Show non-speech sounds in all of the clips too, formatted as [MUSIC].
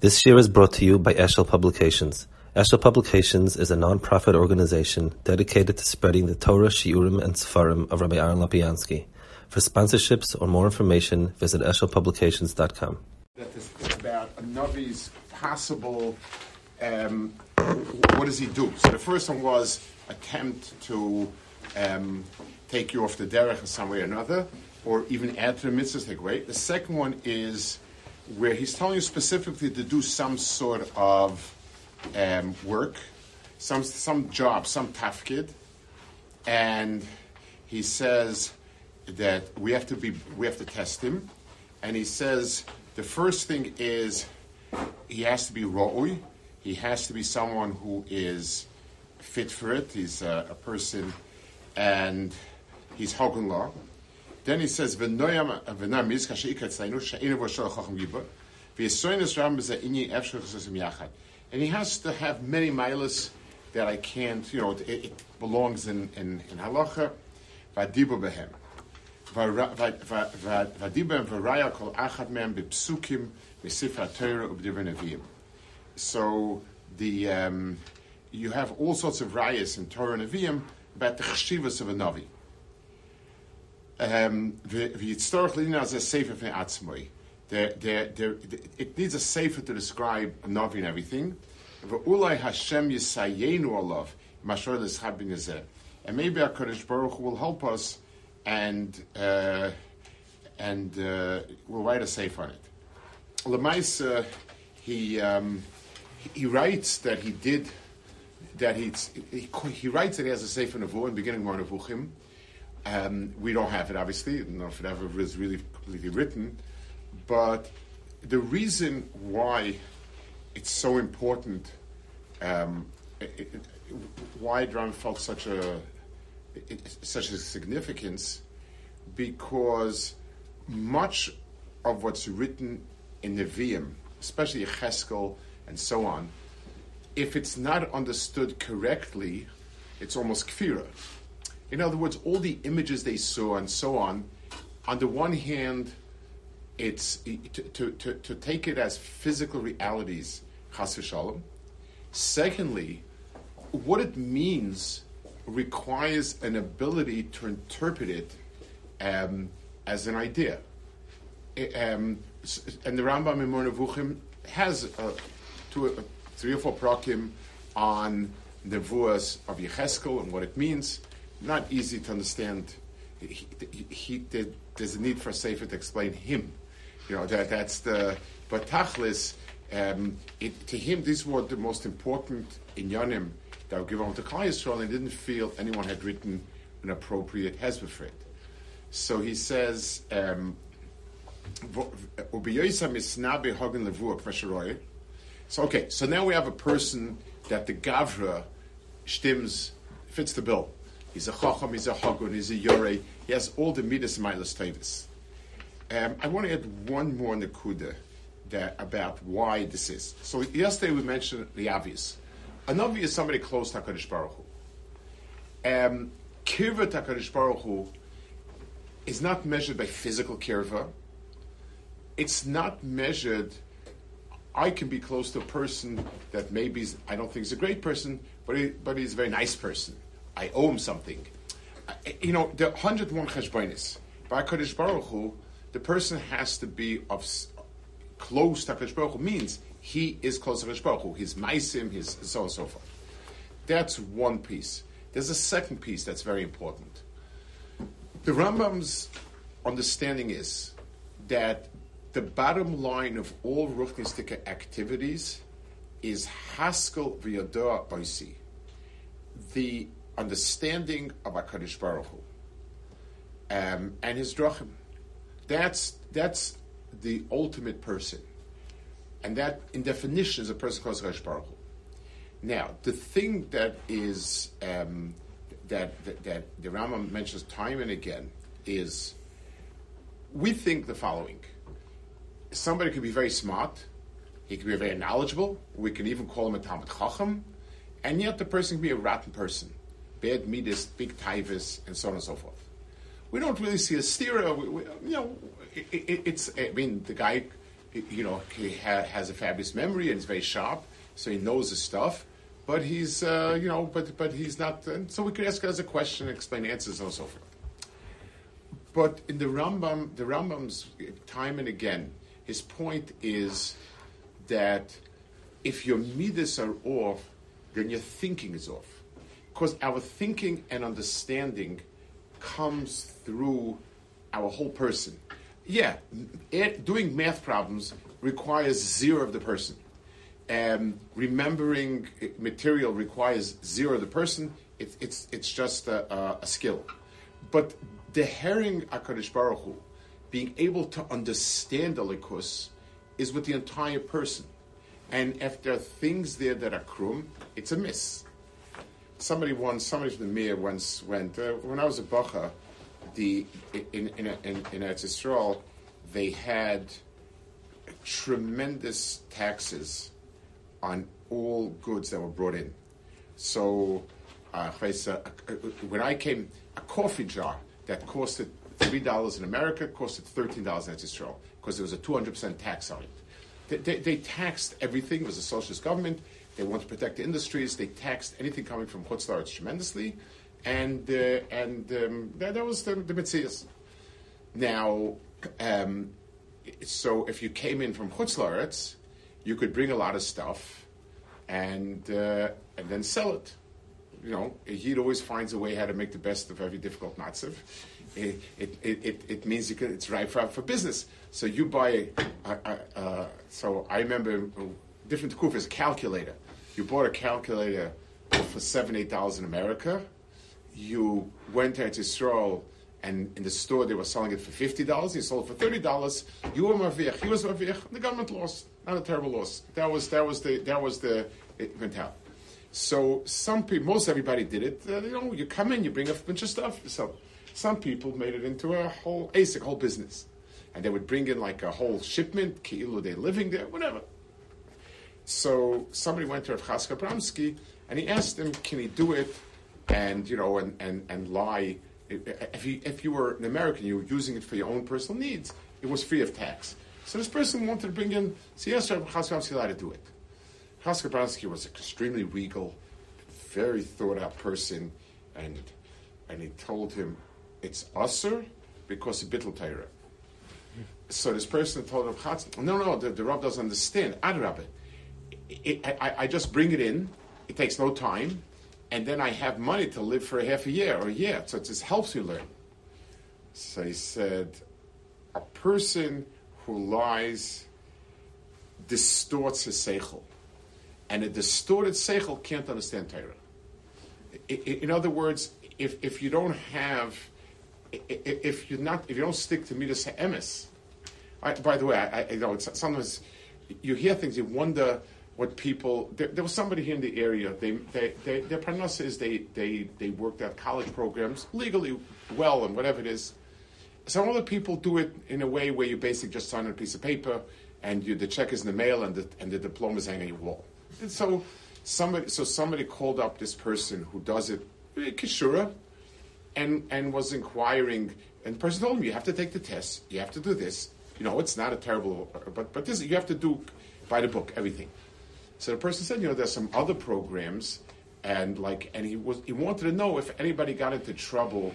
This year is brought to you by Eshel Publications. Eshel Publications is a non-profit organization dedicated to spreading the Torah, Shiurim, and Sefarim of Rabbi Aaron Lopiansky. For sponsorships or more information, visit eshelpublications.com. That is about a Navi's possible, um, what does he do? So the first one was attempt to um, take you off the derech in some way or another, or even add to the mitzvahs take away. The second one is where he's telling you specifically to do some sort of um, work, some some job, some tafkid, and he says that we have to be we have to test him, and he says the first thing is he has to be roi, he has to be someone who is fit for it. He's a, a person, and he's hogan law. Then he says, "V'noyam v'nam mizka she'ikat tzaynu she'inu v'shol chacham yiba v'yisoynis ram chesusim yachad." And he has to have many milas that I can't, you know, it, it belongs in, in, in halacha. V'adibu behem. V'adibu v'raya kol achad mem b'psukim v'sifra Torah u'b'divrei neviim. So the um, you have all sorts of rayas in Torah and Nevi'im about the chshivas of a navi. Um, the now has a at some it needs a sefer to describe navi and everything. Hashem alav And maybe our Kodesh Baruch will help us and uh, and uh, we'll write a sefer on it. Lemais, uh, he um, he writes that he did that he, he, writes that he has a sefer nevuah in the beginning of Nevuchim. Um, we don't have it, obviously. I don't know if it ever was really completely written. But the reason why it's so important, um, it, it, why Drum felt such a it, such a significance, because much of what's written in the Nevi'im, especially Cheskel and so on, if it's not understood correctly, it's almost kfira. In other words, all the images they saw and so on, on the one hand, it's to, to, to, to take it as physical realities, chas v'shalom. Secondly, what it means requires an ability to interpret it um, as an idea. Um, and the Rambam in Nevuchim has uh, to a, three or four prakim on the vuas of Yecheskel and what it means not easy to understand. He, he, he, there's a need for a sefer to explain him. You know that that's the but tachlis. Um, it, to him, these were the most important in inyanim that were given to Klal Yisrael, and didn't feel anyone had written an appropriate hezbollah for it. So he says, um, so okay, so now we have a person that the gavra stims fits the bill. He's a chacham, he's a hagun, he's a yore. He has all the midas milas tavis. Um, I want to add one more nakuda that about why this is. So yesterday we mentioned the obvious. An is somebody close to Hakadosh Baruch Hu. Um, kirva to Hakadosh Baruch Hu is not measured by physical kirva. It's not measured. I can be close to a person that maybe I don't think is a great person, but he, but he's a very nice person. I owe him something. You know, the 101 cheshbonis, by Kodesh Baruch Hu, the person has to be of close to Kodesh Baruch Hu, means he is close to Kodesh Baruch Hu. He's maisim, he's so and so forth. That's one piece. There's a second piece that's very important. The Rambam's understanding is that the bottom line of all Ruchnistika activities is Haskell v'yadoa boisi. The understanding of HaKadosh Baruch Hu um, and his drachim. That's, that's the ultimate person. And that, in definition, is a person called HaKadosh Baruch Hu. Now, the thing that is, um, that, that, that the Rambam mentions time and again is we think the following. Somebody could be very smart, he could be very knowledgeable, we can even call him a Talmud Chacham, and yet the person can be a rotten person bad midas, big tivus, and so on and so forth. We don't really see a stereo. You know, it, it, it's. I mean, the guy you know, he ha- has a fabulous memory and he's very sharp, so he knows his stuff. But he's, uh, you know, but but he's not. So we could ask us a question, explain answers, and so forth. But in the Rambam, the Rambam's time and again, his point is that if your midas are off, then your thinking is off. Because our thinking and understanding comes through our whole person. Yeah, doing math problems requires zero of the person. Um, remembering material requires zero of the person. It, it's it's just a, a, skill. But the herring Akadosh Baruch Hu, being able to understand the likus, is with the entire person. And if there are things there that are krum, it's a miss. Somebody once, somebody from the Mir once went, uh, when I was a Bacha, the, in, in, in, in Eretz Yisrael, they had tremendous taxes on all goods that were brought in. So, uh, when I came, a coffee jar that costed three dollars in America costed thirteen dollars in Israel because there was a two hundred percent tax on it. They, they, they, taxed everything. It was a socialist government. They want to protect the industries. They taxed anything coming from Chutz La'aretz tremendously, and uh, and um, that, that, was the, the. Now, um, so if you came in from Chutz La'aretz, you could bring a lot of stuff, and uh, and then sell it you know, he always finds a way how to make the best of every difficult matzav. It, it, it, it, means can, it's right for, for business. So you buy, a, a, a, so I remember different kufas, calculator. You bought a calculator for seven, eight dollars in America. You went there to Israel and in the store they were selling it for fifty dollars. You sold it for thirty dollars. You were mavich. He was mavich. The government lost. Not a terrible loss. That was that was the that was the it went mentality. So some people, most everybody did it. Uh, you know, you come in, you bring a bunch of stuff. So some people made it into a whole ASIC, whole business, and they would bring in like a whole shipment. Kilo, they're living there, whatever. So somebody went to Rav Chatzkel Abramsky and he asked him, "Can he do it?" And you know, and and and lie. If you if you were an American, you were using it for your own personal needs. It was free of tax. So this person wanted to bring in. So yes, Rav Chatzkel Abramsky allowed to do it. Chatzkel Abramsky was an extremely regal, very thought out person, and and he told him it's usher because of bittul Torah. So this person told Rav him, no, no, the, the Rav doesn't understand. Adrabah, I, I just bring it in, it takes no time, and then I have money to live for a half a year or a year. So it just helps you learn. So he said, a person who lies distorts his seichel and a distorted seichel can't understand Torah. In other words, if, if you don't have, if you're not, if you don't stick to midas ha'emes, by the way, I, I you know sometimes you hear things, you wonder what people. There, there was somebody here in the area. They, they, they their parnasa is they, they, they worked at college programs legally well and whatever it is. Some other people do it in a way where you basically just sign on a piece of paper and you, the check is in the mail and the, and the diploma is hanging on your wall. And so somebody, so somebody called up this person who does it, eh, Kishura, and and was inquiring. And the person told him, "You have to take the test. You have to do this. You know, it's not a terrible, but but this you have to do by the book everything." So the person said, "You know, there's some other programs." And like, and he was he wanted to know if anybody got into trouble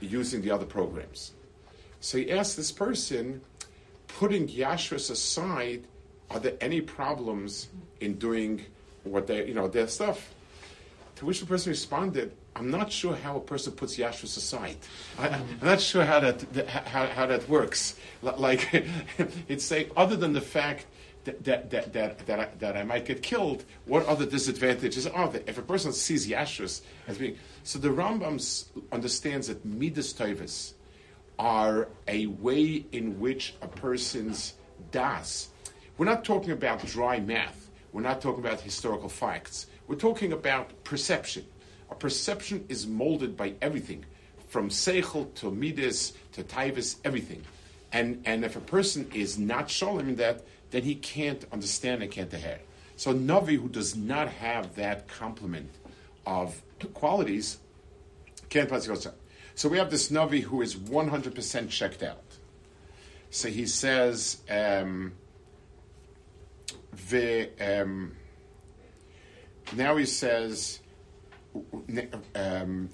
using the other programs. So he asked this person, putting Yashras aside, are there any problems in doing what they, you know, their stuff? To which the person responded, I'm not sure how a person puts Yashras aside. I, am not sure how that, how, how that works. Like, [LAUGHS] it's say, other than the fact that, that, that, that, I, that I might get killed, what other disadvantages are there? If a person sees Yashras as being. So the Rambam understands that Midas Toivis are a way in which a person's das, we're not talking about dry math. We're not talking about historical facts. We're talking about perception. A perception is molded by everything, from seichel to midas to taivas, everything. And, and if a person is not shalom in that, then he can't understand and can't hear. So Navi who does not have that complement of qualities can't pass So we have this Navi who is 100% checked out. So he says, um, the, um, now he says, um,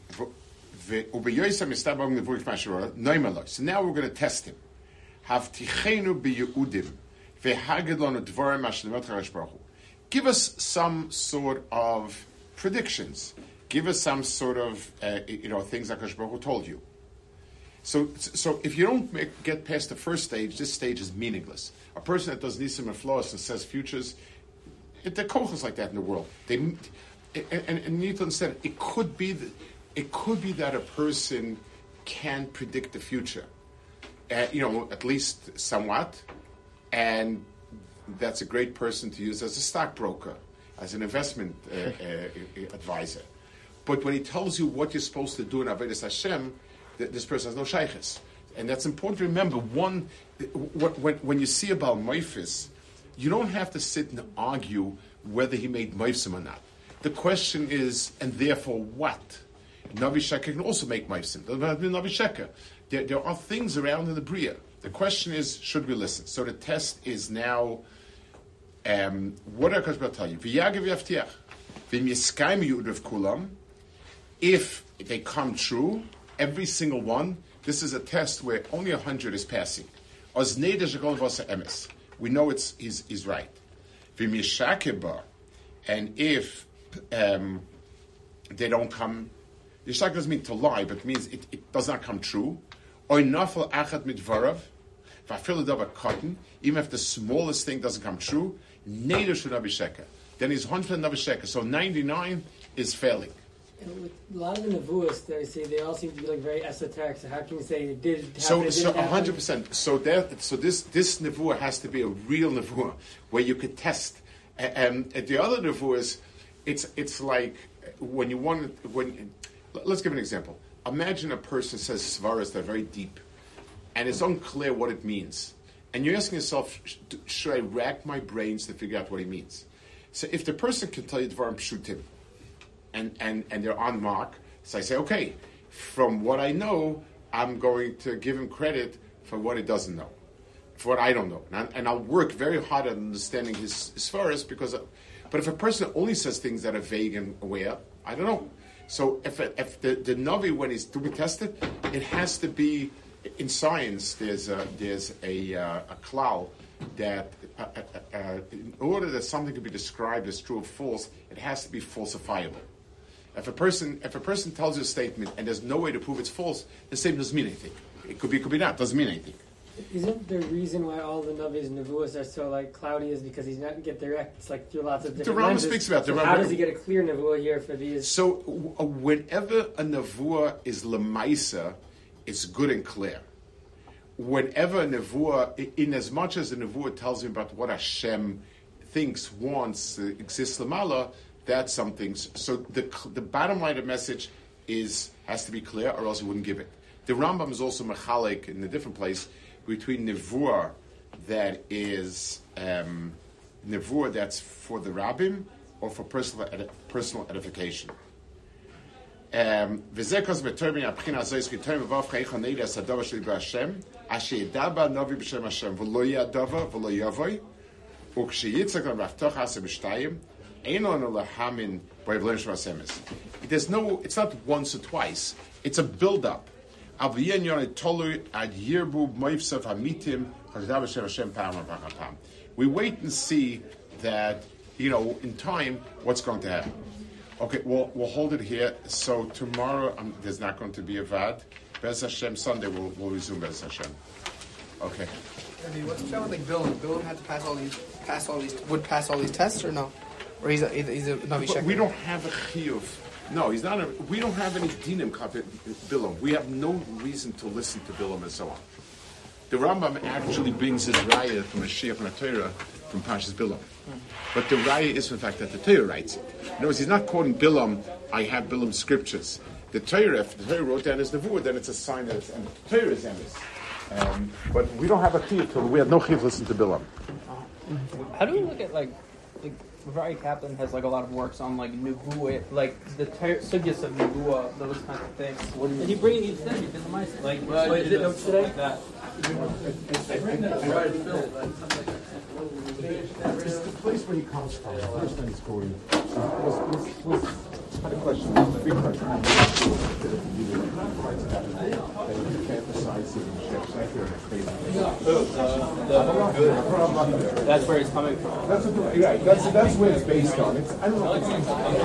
so now we're going to test him. Give us some sort of predictions. Give us some sort of, uh, you know, things that Hu told you. So, so if you don't make, get past the first stage, this stage is meaningless. A person that does nisim and flows and says futures, it, there are kochas like that in the world. They, and, and, and it could be that, it could be that a person can predict the future, uh, you know, at least somewhat, and that's a great person to use as a stockbroker, as an investment uh, [LAUGHS] uh, advisor. But when he tells you what you're supposed to do in Avodas Hashem, th- this person has no shaykhs. And that's important to remember. One, when, when you see about Mephis, you don't have to sit and argue whether he made Mephsim or not. The question is, and therefore what? Navi Sheker can also make Mephsim. Doesn't have to be Navi Sheker. There, there are things around in the Bria. The question is, should we listen? So the test is now, um, what did Akash tell you? V'yagiv yavtiach. V'im yiskayim yu'udav kulam. If they come true, every single one, this is a test where only a hundred is passing. We know it's he's, he's right. And if um, they don't come, Yishak doesn't mean to lie, but means it, it does not come true. Or achat mit varav a cotton, even if the smallest thing doesn't come true, Neder should be sheker. Then he's 100% Navi sheker. So 99 is failing. And with a lot of the nevuas, they say they all seem to be like very esoteric. So how can you say it did happen? So, it so 100. percent So that, so this this nevuah has to be a real nevuah where you could test. And, and um, the other nevuahs, it's it's like when you want when. Let's give an example. Imagine a person says svaras that are very deep and it's unclear what it means. And you're asking yourself, should I rack my brains to figure out what he means? So if the person can tell you Dvarim Pshutim, and, and, and they're on mark, so I say, okay, from what I know, I'm going to give him credit for what he doesn't know, for what I don't know. And, I, and I'll work very hard at understanding his, his first because, of, but if a person only says things that are vague and aware, I don't know. So if, if the, the Navi, when he's to be tested, it has to be in science, there's a, there's a, uh, a cloud that uh, uh, uh, in order that something can be described as true or false, it has to be falsifiable. If a person if a person tells you a statement and there's no way to prove it's false, the statement doesn't mean anything. It could be, it could be not. It Doesn't mean anything. Isn't the reason why all the Navi's Nevuas are so like cloudy is because he's not get direct? It's like through lots of different. The Rambam speaks about. So the how does he get a clear Nevuah here for these? So whenever a Nevuah is lemaisa, it's good and clear whenever a nevuah, in as much as the nevuah tells me about what Hashem thinks, wants, uh, exists lamala, that's something. So the the bottom line of message is has to be clear, or else he wouldn't give it. The Rambam is also mechalik in a different place between nevuah that is um, nevuah that's for the rabbim or for personal personal edification. וזה כוס בתור מן הבחינה הזו, יש כתוב מבוא חייך הנדע הסדובה שלי בהשם, אשר ידע בה נובי בשם השם, ולא ידובה ולא יבוי, וכשיצחק למבטוח עשה בשתיים, אין לנו להאמין בהבלם של הסמס. There's no, it's not once or twice, it's a build-up. אבל יהיה עניין תולוי עד ירבו מויפסוף המיתים, חשדה בשם השם פעם אחר פעם. We wait and see that, you know, in time, what's going to happen. Okay, we'll, we'll hold it here. So tomorrow um, there's not going to be a VAD. Bez Hashem, Sunday we'll, we'll resume Bez Hashem. Okay. I mean, what's the with like Bill? Bill had to pass all these, pass all these, would pass all these tests or no? Or he's a, he's a Navi Sheker? We don't have a chiyuv. No, he's not. A, we don't have any dinim Bilam. We have no reason to listen to Bilam and so on. The Rambam actually brings his raya from a Shia from a Torah from Pashas Bilam. But the raya is, from the fact, that the Torah writes it. In other words, he's not quoting Bilam, I have Bilam's scriptures. The Torah, if the Torah wrote down his Nevuah, then it's a sign that it's, and the Torah is emes. Um, but we don't have a chiyuv we have no chiyuv listen to Bilam. How do we look at like, like Aryeh Kaplan has like a lot of works on like Nevuah, like the ter- sugyas of Nevuah, those kinds of things. What did you bring it today? You did the mice. Like, well, is it notes today? Like that. I read that. I read it. It's the place where he comes from. The first time he's quoting was, was, was had a question. Big question. That he fantasizing and shit. Like you're crazy. That's where it's coming from. That's what, right. That's that's what it's based on. It's I don't know.